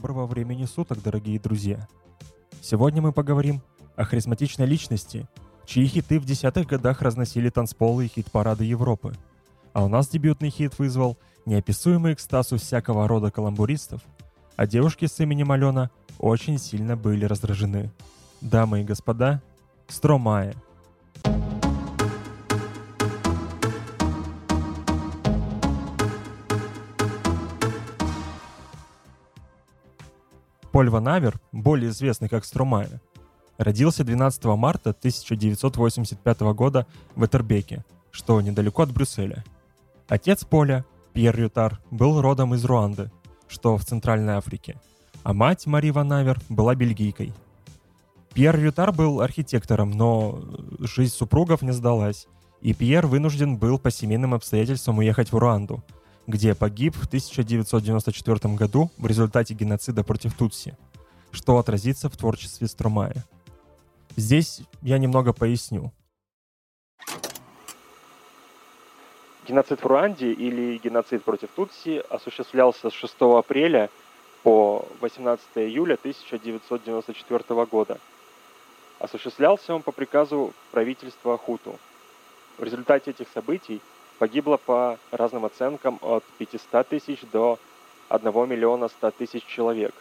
Доброго времени суток, дорогие друзья! Сегодня мы поговорим о харизматичной личности, чьи хиты в десятых годах разносили танцполы и хит-парады Европы. А у нас дебютный хит вызвал неописуемый экстаз у всякого рода каламбуристов, а девушки с именем Алена очень сильно были раздражены. Дамы и господа, Стромае – Поль Ван Авер, более известный как Стромае, родился 12 марта 1985 года в Этербеке, что недалеко от Брюсселя. Отец Поля, Пьер Ютар, был родом из Руанды, что в Центральной Африке, а мать Мари Ван Авер была бельгийкой. Пьер Ютар был архитектором, но жизнь супругов не сдалась, и Пьер вынужден был по семейным обстоятельствам уехать в Руанду – где погиб в 1994 году в результате геноцида против Тутси, что отразится в творчестве Стромая. Здесь я немного поясню. Геноцид в Руанде или геноцид против Тутси осуществлялся с 6 апреля по 18 июля 1994 года. Осуществлялся он по приказу правительства Хуту. В результате этих событий Погибло по разным оценкам от 500 тысяч до 1 миллиона 100 тысяч человек.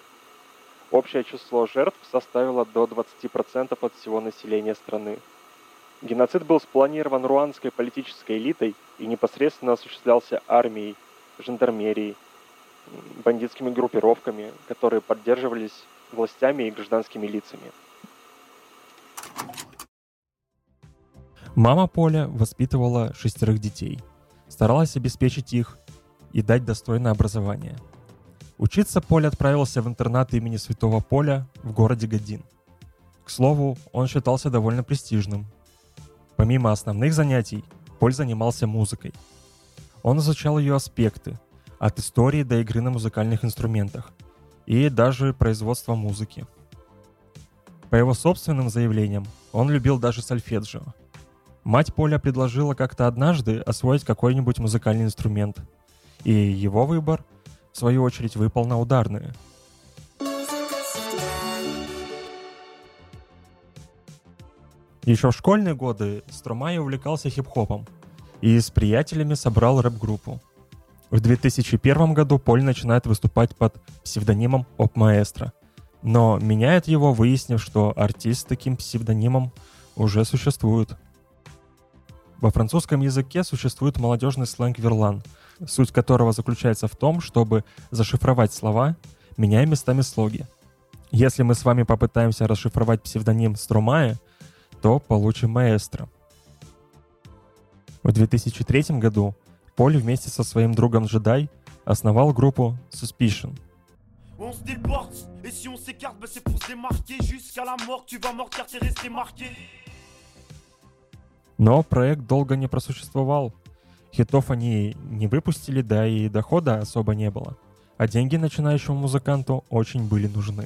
Общее число жертв составило до 20% от всего населения страны. Геноцид был спланирован руанской политической элитой и непосредственно осуществлялся армией, жандармерией, бандитскими группировками, которые поддерживались властями и гражданскими лицами. Мама Поля воспитывала шестерых детей, старалась обеспечить их и дать достойное образование. Учиться Поль отправился в интернат имени Святого Поля в городе Гадин. К слову, он считался довольно престижным. Помимо основных занятий, Поль занимался музыкой. Он изучал ее аспекты, от истории до игры на музыкальных инструментах и даже производства музыки. По его собственным заявлениям, он любил даже сольфеджио – Мать Поля предложила как-то однажды освоить какой-нибудь музыкальный инструмент. И его выбор, в свою очередь, выпал на ударные. Еще в школьные годы Стромай увлекался хип-хопом и с приятелями собрал рэп-группу. В 2001 году Поль начинает выступать под псевдонимом Оп Маэстро, но меняет его, выяснив, что артист с таким псевдонимом уже существует. Во французском языке существует молодежный сленг верлан, суть которого заключается в том, чтобы зашифровать слова, меняя местами слоги. Если мы с вами попытаемся расшифровать псевдоним Струмая, то получим маэстро. В 2003 году Поль вместе со своим другом Джедай основал группу Suspicion. On Но проект долго не просуществовал. Хитов они не выпустили, да и дохода особо не было. А деньги начинающему музыканту очень были нужны.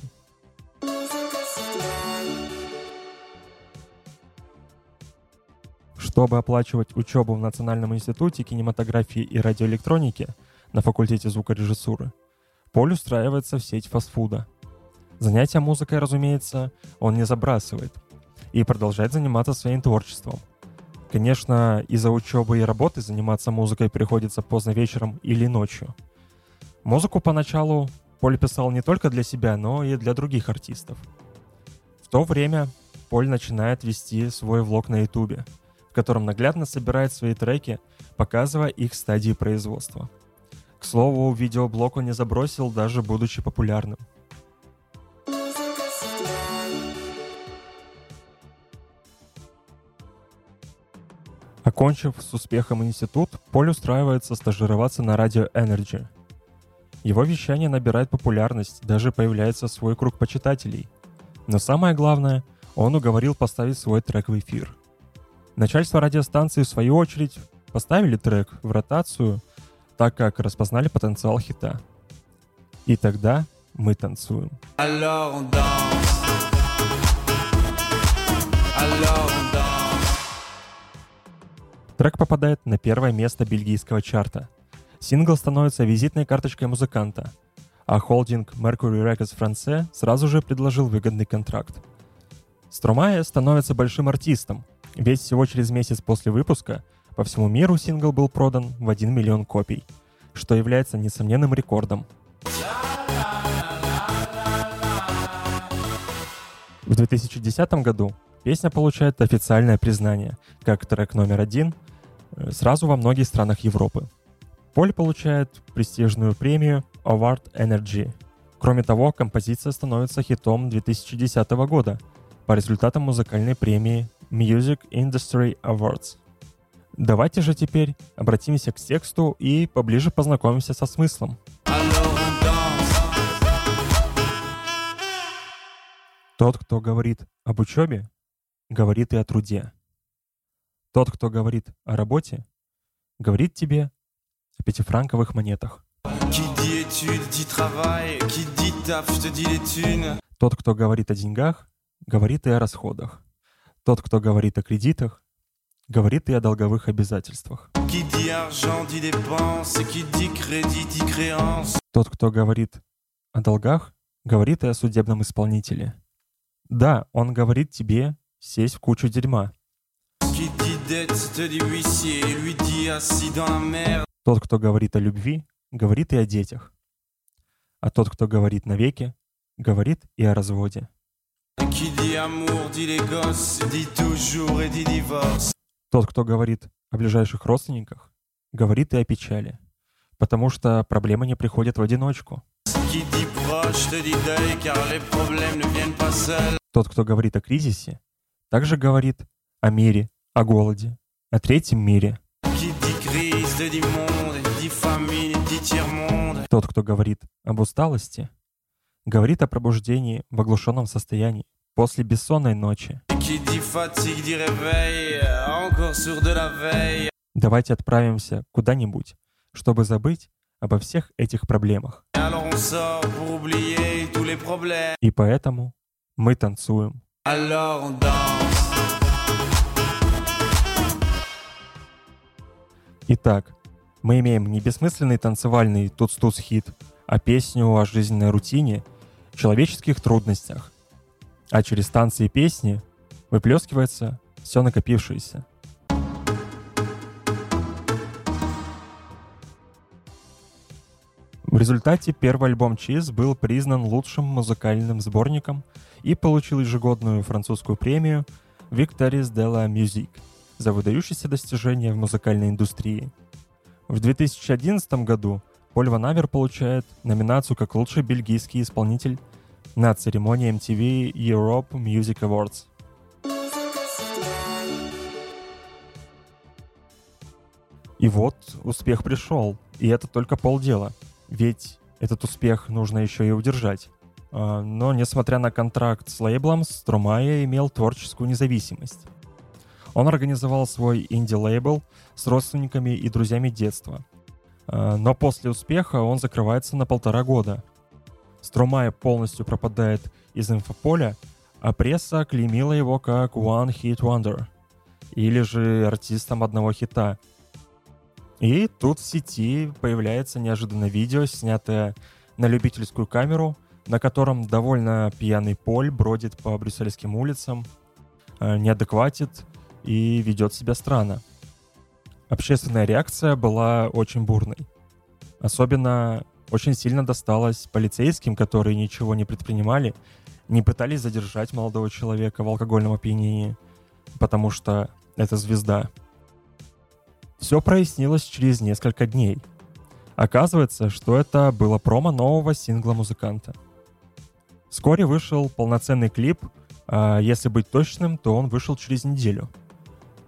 Чтобы оплачивать учебу в Национальном институте кинематографии и радиоэлектроники на факультете звукорежиссуры, Поль устраивается в сеть фастфуда. Занятия музыкой, разумеется, он не забрасывает и продолжает заниматься своим творчеством – Конечно, из-за учебы и работы заниматься музыкой приходится поздно вечером или ночью. Музыку поначалу Поль писал не только для себя, но и для других артистов. В то время Поль начинает вести свой влог на ютубе, в котором наглядно собирает свои треки, показывая их стадии производства. К слову, видеоблог он не забросил, даже будучи популярным – Окончив с успехом институт, Поль устраивается стажироваться на радио Energy. Его вещание набирает популярность, даже появляется свой круг почитателей. Но самое главное, он уговорил поставить свой трек в эфир. Начальство радиостанции, в свою очередь, поставили трек в ротацию, так как распознали потенциал хита. И тогда мы танцуем. Alors on danse. Alors on danse. Трек попадает на первое место бельгийского чарта. Сингл становится визитной карточкой музыканта, а холдинг Mercury Records France сразу же предложил выгодный контракт. Стромае становится большим артистом, ведь всего через месяц после выпуска по всему миру сингл был продан в 1 миллион копий, что является несомненным рекордом. В 2010 году песня получает официальное признание как трек номер один сразу во многих странах Европы. Поль получает престижную премию Award Energy. Кроме того, композиция становится хитом 2010 года по результатам музыкальной премии Music Industry Awards. Давайте же теперь обратимся к тексту и поближе познакомимся со смыслом. Тот, кто говорит об учебе, говорит и о труде. Тот, кто говорит о работе, говорит тебе о пятифранковых монетах. Тот, кто говорит о деньгах, говорит и о расходах. Тот, кто говорит о кредитах, говорит и о долговых обязательствах. Тот, кто говорит о долгах, говорит и о судебном исполнителе. Да, он говорит тебе сесть в кучу дерьма. Тот, кто говорит о любви, говорит и о детях. А тот, кто говорит навеки, говорит и о разводе. Тот, кто говорит о ближайших родственниках, говорит и о печали, потому что проблемы не приходят в одиночку. Тот, кто говорит о кризисе, также говорит о мире, о голоде, о третьем мире. Тот, кто говорит об усталости, говорит о пробуждении в оглушенном состоянии после бессонной ночи. Давайте отправимся куда-нибудь, чтобы забыть обо всех этих проблемах. И поэтому мы танцуем. Итак, мы имеем не бессмысленный танцевальный туц-туц хит, а песню о жизненной рутине, человеческих трудностях. А через танцы и песни выплескивается все накопившееся. В результате первый альбом Чиз был признан лучшим музыкальным сборником и получил ежегодную французскую премию Victories de la Musique за выдающиеся достижения в музыкальной индустрии. В 2011 году Поль Ван Авер получает номинацию как лучший бельгийский исполнитель на церемонии MTV Europe Music Awards. И вот успех пришел, и это только полдела — ведь этот успех нужно еще и удержать. А, но, несмотря на контракт с лейблом, Струмая имел творческую независимость. Он организовал свой инди-лейбл с родственниками и друзьями детства. А, но после успеха он закрывается на полтора года. Струмая полностью пропадает из инфополя, а пресса клеймила его как One Hit Wonder, или же артистом одного хита — и тут в сети появляется неожиданно видео, снятое на любительскую камеру, на котором довольно пьяный Поль бродит по брюссельским улицам, э, неадекватит и ведет себя странно. Общественная реакция была очень бурной. Особенно очень сильно досталось полицейским, которые ничего не предпринимали, не пытались задержать молодого человека в алкогольном опьянении, потому что это звезда — все прояснилось через несколько дней. Оказывается, что это было промо нового сингла музыканта. Вскоре вышел полноценный клип, а если быть точным, то он вышел через неделю.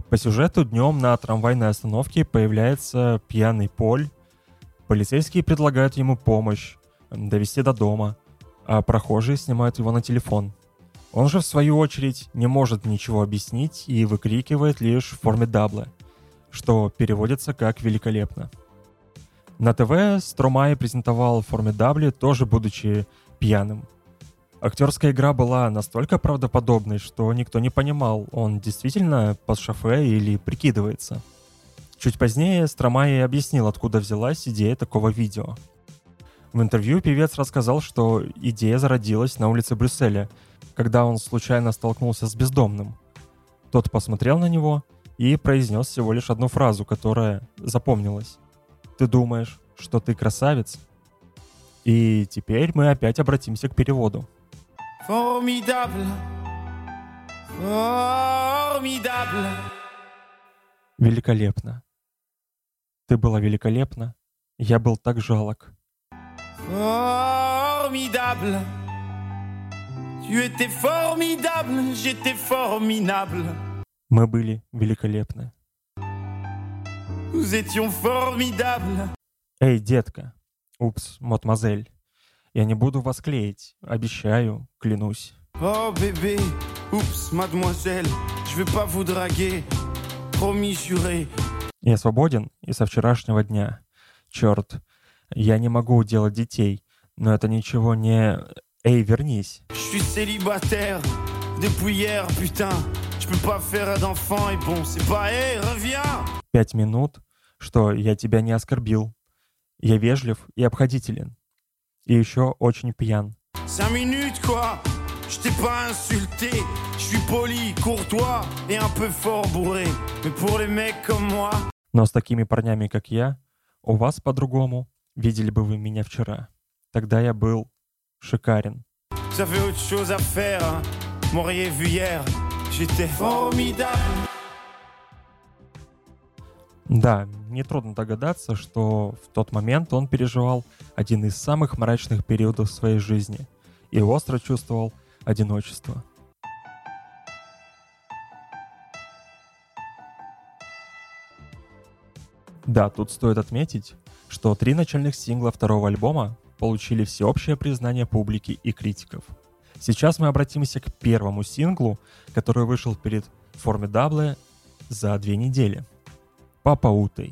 По сюжету днем на трамвайной остановке появляется пьяный Поль. Полицейские предлагают ему помощь, довести до дома, а прохожие снимают его на телефон. Он же, в свою очередь, не может ничего объяснить и выкрикивает лишь в форме дабла — что переводится как «великолепно». На ТВ Стромай презентовал в форме W, тоже будучи пьяным. Актерская игра была настолько правдоподобной, что никто не понимал, он действительно под шофе или прикидывается. Чуть позднее Стромай объяснил, откуда взялась идея такого видео. В интервью певец рассказал, что идея зародилась на улице Брюсселя, когда он случайно столкнулся с бездомным. Тот посмотрел на него и произнес всего лишь одну фразу, которая запомнилась. «Ты думаешь, что ты красавец?» И теперь мы опять обратимся к переводу. Formidable. Formidable. Великолепно. Ты была великолепна. Я был так жалок. Formidable. Tu étais formidable, j'étais formidable. Мы были великолепны. Nous étions formidables. Эй, детка. Упс, мадемуазель. Я не буду вас клеить. Обещаю, клянусь. О, бебе. Упс, мадемуазель. Je vais pas vous draguer. Promis, juré. Я свободен и со вчерашнего дня. Черт, я не могу делать детей, но это ничего не... Эй, вернись. Je suis célibataire depuis hier, putain. Je peux pas faire d'enfant et bon, c'est pas... Эй, reviens! Пять минут, что я тебя не оскорбил. Я вежлив и обходителен. И еще очень пьян. Je t'ai pas insulté. Je suis poli, courtois et un peu fort bourré. Mais pour les mecs comme moi... Но с такими парнями, как я, у вас по-другому. Видели бы вы меня вчера. Тогда я был шикарен. Да, нетрудно догадаться, что в тот момент он переживал один из самых мрачных периодов своей жизни и остро чувствовал одиночество. Да, тут стоит отметить, что три начальных сингла второго альбома получили всеобщее признание публики и критиков. Сейчас мы обратимся к первому синглу, который вышел перед Formidable за две недели. Папа Утой.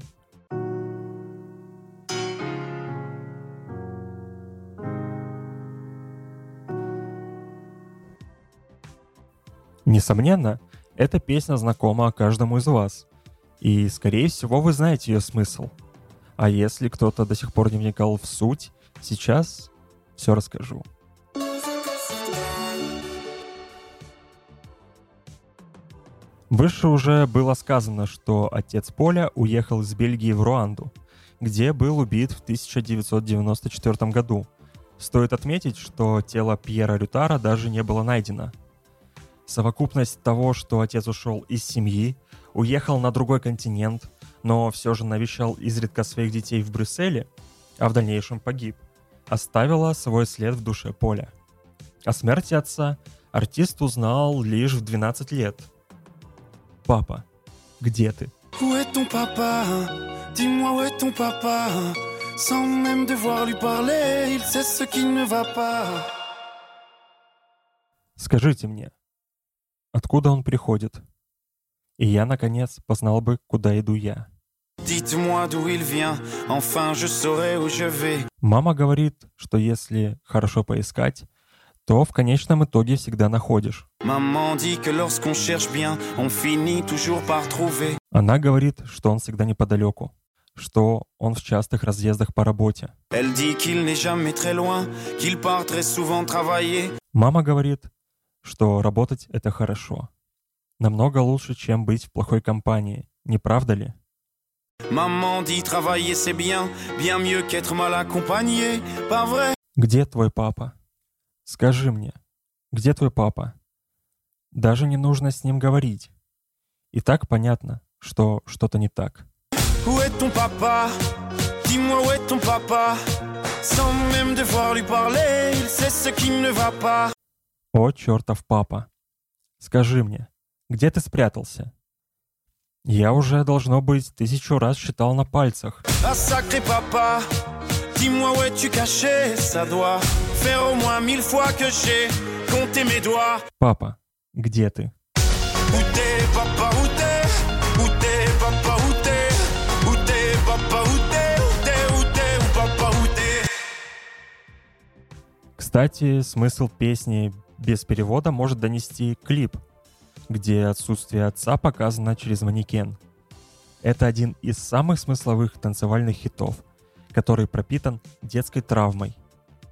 Несомненно, эта песня знакома каждому из вас, и, скорее всего, вы знаете ее смысл. А если кто-то до сих пор не вникал в суть, сейчас все расскажу. Выше уже было сказано, что отец Поля уехал из Бельгии в Руанду, где был убит в 1994 году. Стоит отметить, что тело Пьера Рютара даже не было найдено. Совокупность того, что отец ушел из семьи, уехал на другой континент, но все же навещал изредка своих детей в Брюсселе, а в дальнейшем погиб, оставила свой след в душе Поля. О смерти отца артист узнал лишь в 12 лет. «Папа, где ты?» Où est ton papa Dis-moi où est ton papa Sans même devoir lui parler, il sait ce qui ne va pas. Скажите мне, откуда он приходит? И я, наконец, познал бы, куда иду я. Мама говорит, что если хорошо поискать, то в конечном итоге всегда находишь. Она говорит, что он всегда неподалеку, что он в частых разъездах по работе. Мама говорит, что работать — это хорошо, намного лучше, чем быть в плохой компании, не правда ли? Где твой папа? Скажи мне, где твой папа? Даже не нужно с ним говорить. И так понятно, что что-то не так. О, чертов папа. Скажи мне, где ты спрятался? Я уже, должно быть, тысячу раз считал на пальцах. А папа, dis-moi où es-tu caché, ça doit faire au moins mille fois que j'ai compté mes doigts. Папа, где ты? Où t'es, papa, où t'es? Où t'es, papa, où t'es? Où t'es, papa, où t'es? Où t'es, où t'es, où папа, où t'es? Кстати, смысл песни без перевода может донести клип — где отсутствие отца показано через манекен. Это один из самых смысловых танцевальных хитов, который пропитан детской травмой,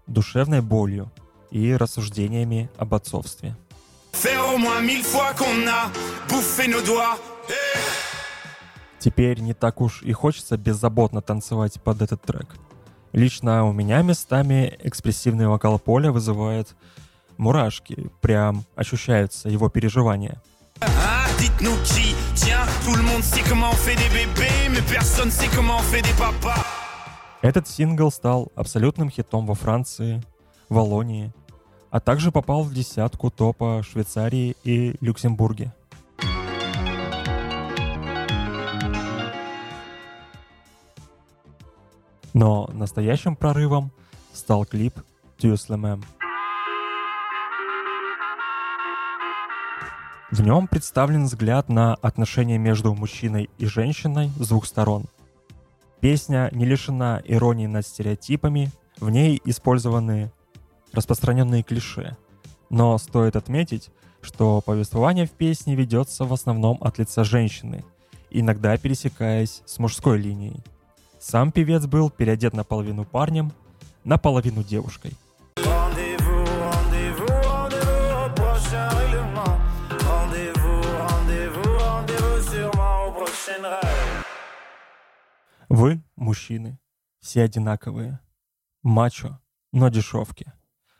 душевной болью и рассуждениями об отцовстве. Теперь не так уж и хочется беззаботно танцевать под этот трек. Лично у меня местами экспрессивный вокал поля вызывает мурашки, прям ощущаются его переживания. Этот сингл стал абсолютным хитом во Франции, Волонии, а также попал в десятку топа Швейцарии и Люксембурге. Но настоящим прорывом стал клип «Тюслемэм». В нем представлен взгляд на отношения между мужчиной и женщиной с двух сторон. Песня не лишена иронии над стереотипами, в ней использованы распространенные клише. Но стоит отметить, что повествование в песне ведется в основном от лица женщины, иногда пересекаясь с мужской линией. Сам певец был переодет наполовину парнем, наполовину девушкой. Вы, мужчины, все одинаковые. Мачо, но дешевки.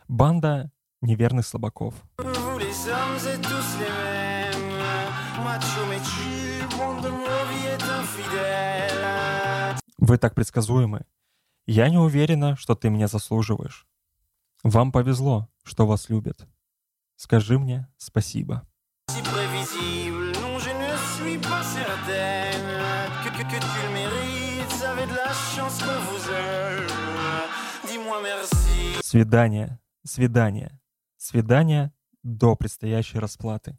Банда неверных слабаков. Вы так предсказуемы. Я не уверена, что ты меня заслуживаешь. Вам повезло, что вас любят. Скажи мне спасибо. Свидание, свидание, свидание до предстоящей расплаты.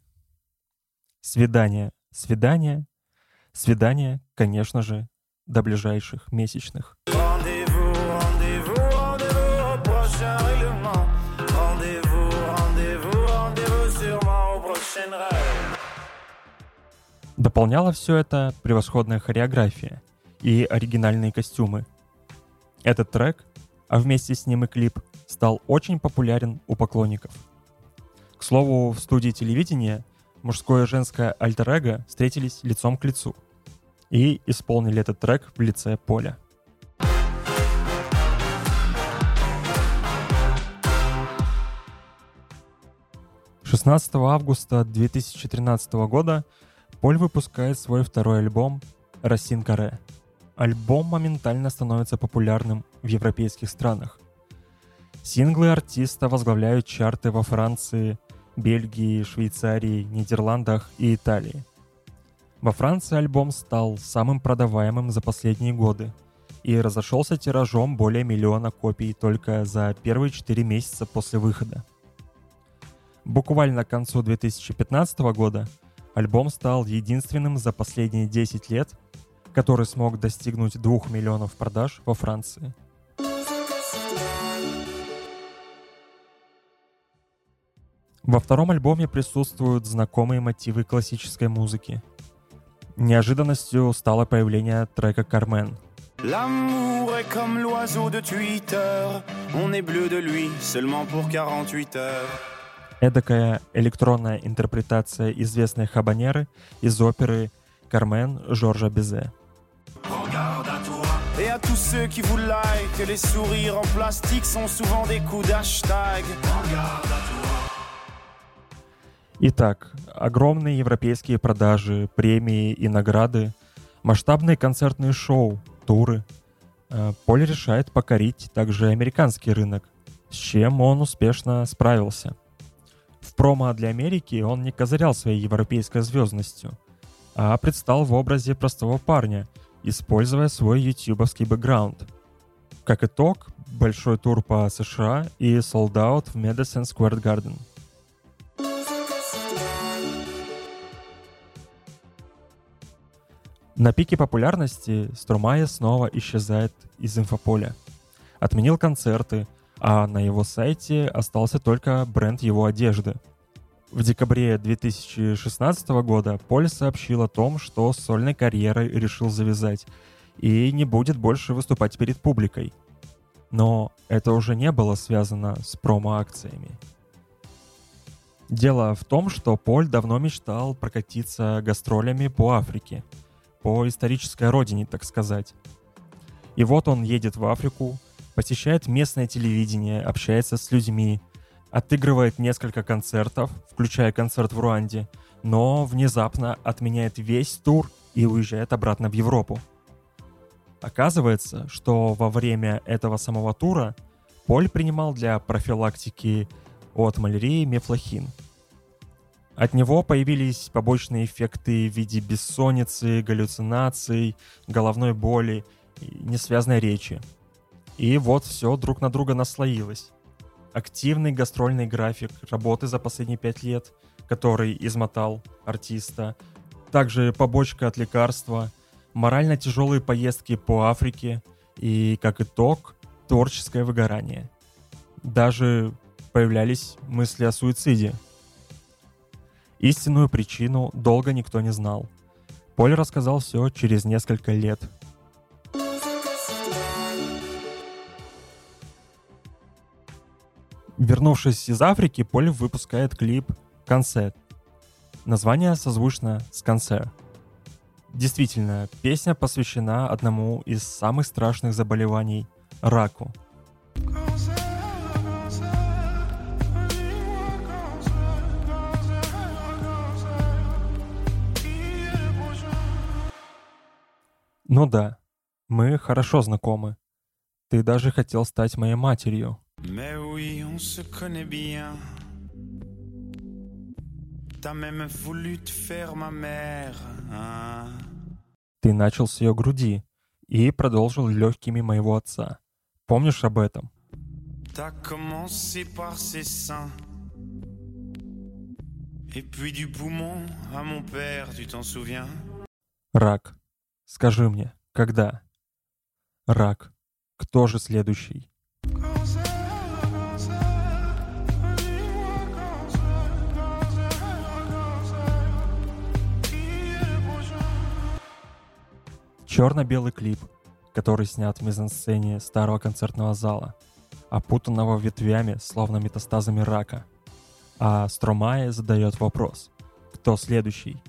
Свидание, свидание, свидание, конечно же, до ближайших месячных. Дополняла все это превосходная хореография и оригинальные костюмы. Этот трек, а вместе с ним и клип, стал очень популярен у поклонников. К слову, в студии телевидения мужское и женское альтер встретились лицом к лицу – и исполнили этот трек в лице Поля. Шестнадцатого августа 2013 года Поль выпускает свой второй альбом «Рассин Каре». Альбом моментально становится популярным в европейских странах. Синглы артиста возглавляют чарты во Франции, Бельгии, Швейцарии, Нидерландах и Италии – во Франции альбом стал самым продаваемым за последние годы и разошелся тиражом более миллиона копий только за первые 4 месяца после выхода. Буквально к концу 2015 года альбом стал единственным за последние 10 лет, который смог достигнуть 2 миллионов продаж во Франции. Во втором альбоме присутствуют знакомые мотивы классической музыки – Неожиданностью стало появление трека «Кармен». L'amour est comme l'oiseau de Twitter, on est bleu de lui seulement pour 48 heures. Эдакая электронная интерпретация известной хабанеры из оперы «Кармен» Жоржа Безе. Et à tous ceux qui vous like, les sourires en plastique sont souvent des coups d'hashtag. Regarde à toi. Итак, огромные европейские продажи, премии и награды, масштабные концертные шоу, туры. Э, Поль решает покорить также американский рынок, с чем он успешно справился. В промо для Америки он не козырял своей европейской звездностью, а предстал в образе простого парня, используя свой ютубовский бэкграунд. Как итог, большой тур по США и out в Madison Square Garden – На пике популярности Струмая снова исчезает из инфополя. Отменил концерты, а на его сайте остался только бренд его одежды. В декабре 2016 года Поль сообщил о том, что сольной карьерой решил завязать и не будет больше выступать перед публикой. Но это уже не было связано с промо-акциями. Дело в том, что Поль давно мечтал прокатиться гастролями по Африке, по исторической родине, так сказать. И вот он едет в Африку, посещает местное телевидение, общается с людьми, отыгрывает несколько концертов, включая концерт в Руанде, но внезапно отменяет весь тур и уезжает обратно в Европу. Оказывается, что во время этого самого тура Поль принимал для профилактики от малярии мефлохин. От него появились побочные эффекты в виде бессонницы, галлюцинаций, головной боли несвязной речи. И вот все друг на друга наслоилось. Активный гастрольный график работы за последние пять лет, который измотал артиста, также побочка от лекарства – морально тяжелые поездки по Африке и, как итог, творческое выгорание. Даже появлялись мысли о суициде. Истинную причину долго никто не знал. Поль рассказал все через несколько лет. Вернувшись из Африки, Поль выпускает клип «Концерт». Название созвучно с «Концерт». Действительно, песня посвящена одному из самых страшных заболеваний – раку. Ну да, мы хорошо знакомы. Ты даже хотел стать моей матерью. Ты начал с ее груди и продолжил легкими моего отца. Помнишь об этом? Рак. Скажи мне, когда? Рак. Кто же следующий? Черно-белый клип, который снят в мизансцене старого концертного зала, опутанного ветвями, словно метастазами рака. А Стромае задает вопрос, кто следующий?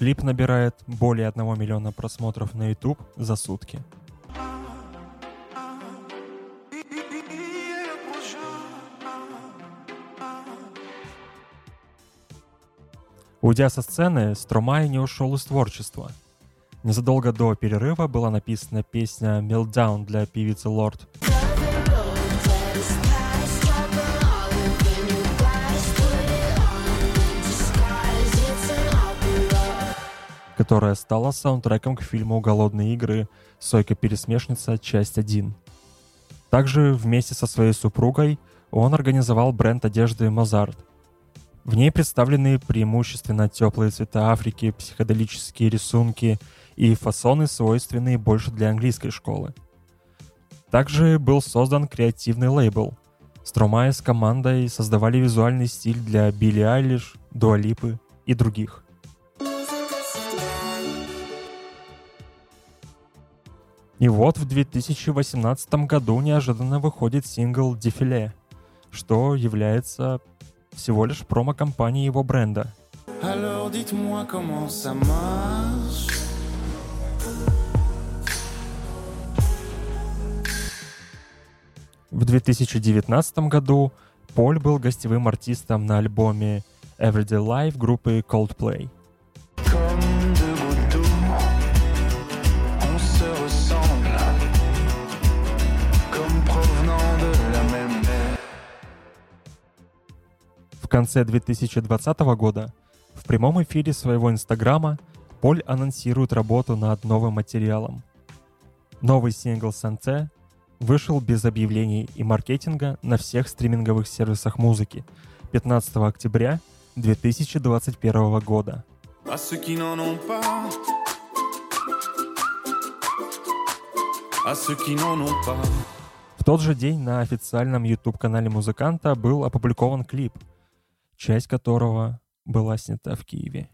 Клип набирает более 1 миллиона просмотров на YouTube за сутки. Уйдя со сцены, Стромай не ушел из творчества — Незадолго до перерыва была написана песня «Meltdown» для певицы Лорд. Которая стала саундтреком к фильму «Голодные игры. Сойка-пересмешница. Часть 1». Также вместе со своей супругой он организовал бренд одежды «Мозарт». В ней представлены преимущественно теплые цвета Африки, психоделические рисунки – и фасоны, свойственные больше для английской школы. Также был создан креативный лейбл. Стромая с командой создавали визуальный стиль для Билли Айлиш, Дуалипы и других. И вот в 2018 году неожиданно выходит сингл «Дефиле», что является всего лишь промо-компанией его бренда. Alors dites-moi comment ça marche В 2019 году Поль был гостевым артистом на альбоме Everyday Life группы Coldplay. Конце 2020 года в прямом эфире своего инстаграма Поль анонсирует работу над новым материалом. Новый сингл Санте вышел без объявлений и маркетинга на всех стриминговых сервисах музыки 15 октября 2021 года. В тот же день на официальном YouTube-канале музыканта был опубликован клип, часть которого была снята в Киеве.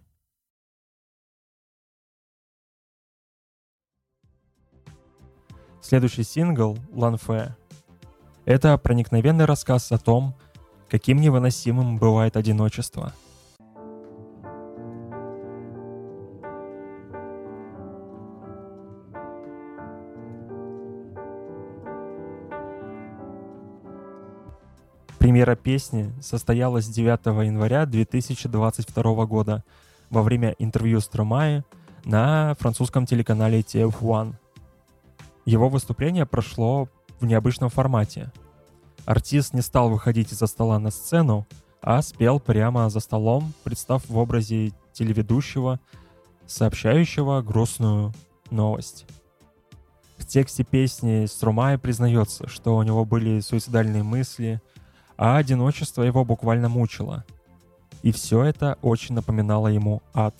Следующий сингл «Ланфе» — это проникновенный рассказ о том, каким невыносимым бывает одиночество — Премьера песни состоялась 9 января 2022 года во время интервью с Тромае на французском телеканале TF1. Его выступление прошло в необычном формате. Артист не стал выходить из-за стола на сцену, а спел прямо за столом, представ в образе телеведущего, сообщающего грустную новость. В тексте песни Струмай признается, что у него были суицидальные мысли – а одиночество его буквально мучило. И все это очень напоминало ему ад.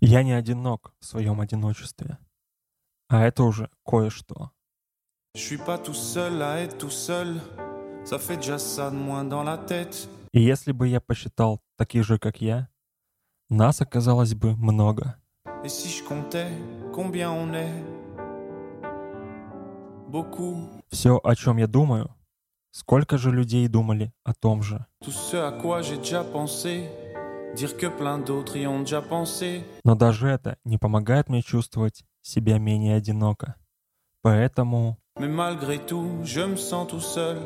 Я не одинок в своем одиночестве. А это уже кое-что. И если бы я посчитал таких же, как я, нас оказалось бы много. Et si je comptais combien on est Beaucoup. Все, о чем я думаю, сколько же людей думали о том же. Tout ce à quoi j'ai déjà pensé, dire que plein d'autres y ont déjà pensé. Но даже это не помогает мне чувствовать себя менее одиноко. Поэтому... Mais malgré tout, je me sens tout seul.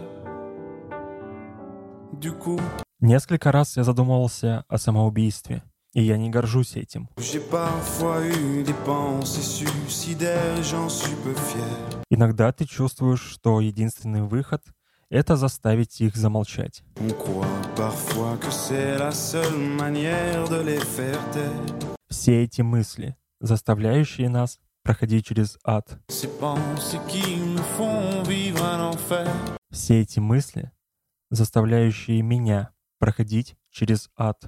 Du coup... Nесколько раз я задумывался о самоубийстве — и я не горжусь этим. Иногда ты чувствуешь, что единственный выход — это заставить их замолчать. Все эти мысли, заставляющие нас проходить через ад. Все эти мысли, заставляющие меня проходить через ад.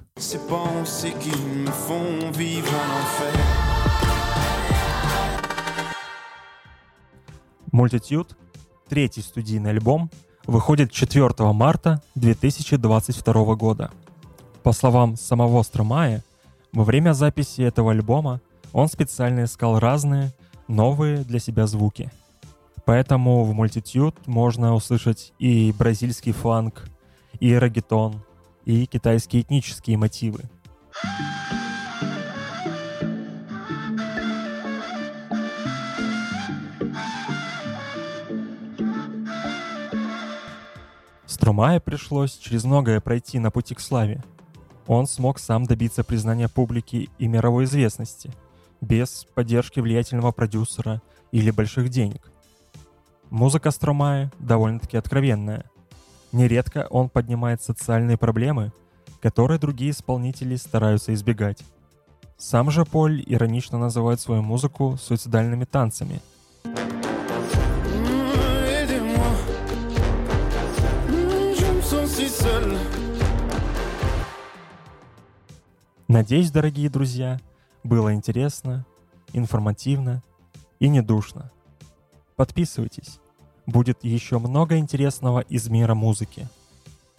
Multitude, третий студийный альбом, выходит 4 марта 2022 года. По словам самого Стромая, во время записи этого альбома он специально искал разные, новые для себя звуки. Поэтому в Multitude можно услышать и бразильский фанк, и регетон, и китайские этнические мотивы. Струмае пришлось через многое пройти на пути к славе. Он смог сам добиться признания публики и мировой известности, без поддержки влиятельного продюсера или больших денег. Музыка Стромае довольно-таки откровенная – Нередко он поднимает социальные проблемы, которые другие исполнители стараются избегать. Сам же Поль иронично называет свою музыку суицидальными танцами. Надеюсь, дорогие друзья, было интересно, информативно и не душно. Подписывайтесь будет еще много интересного из мира музыки.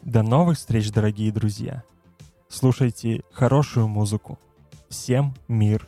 До новых встреч, дорогие друзья! Слушайте хорошую музыку. Всем мир!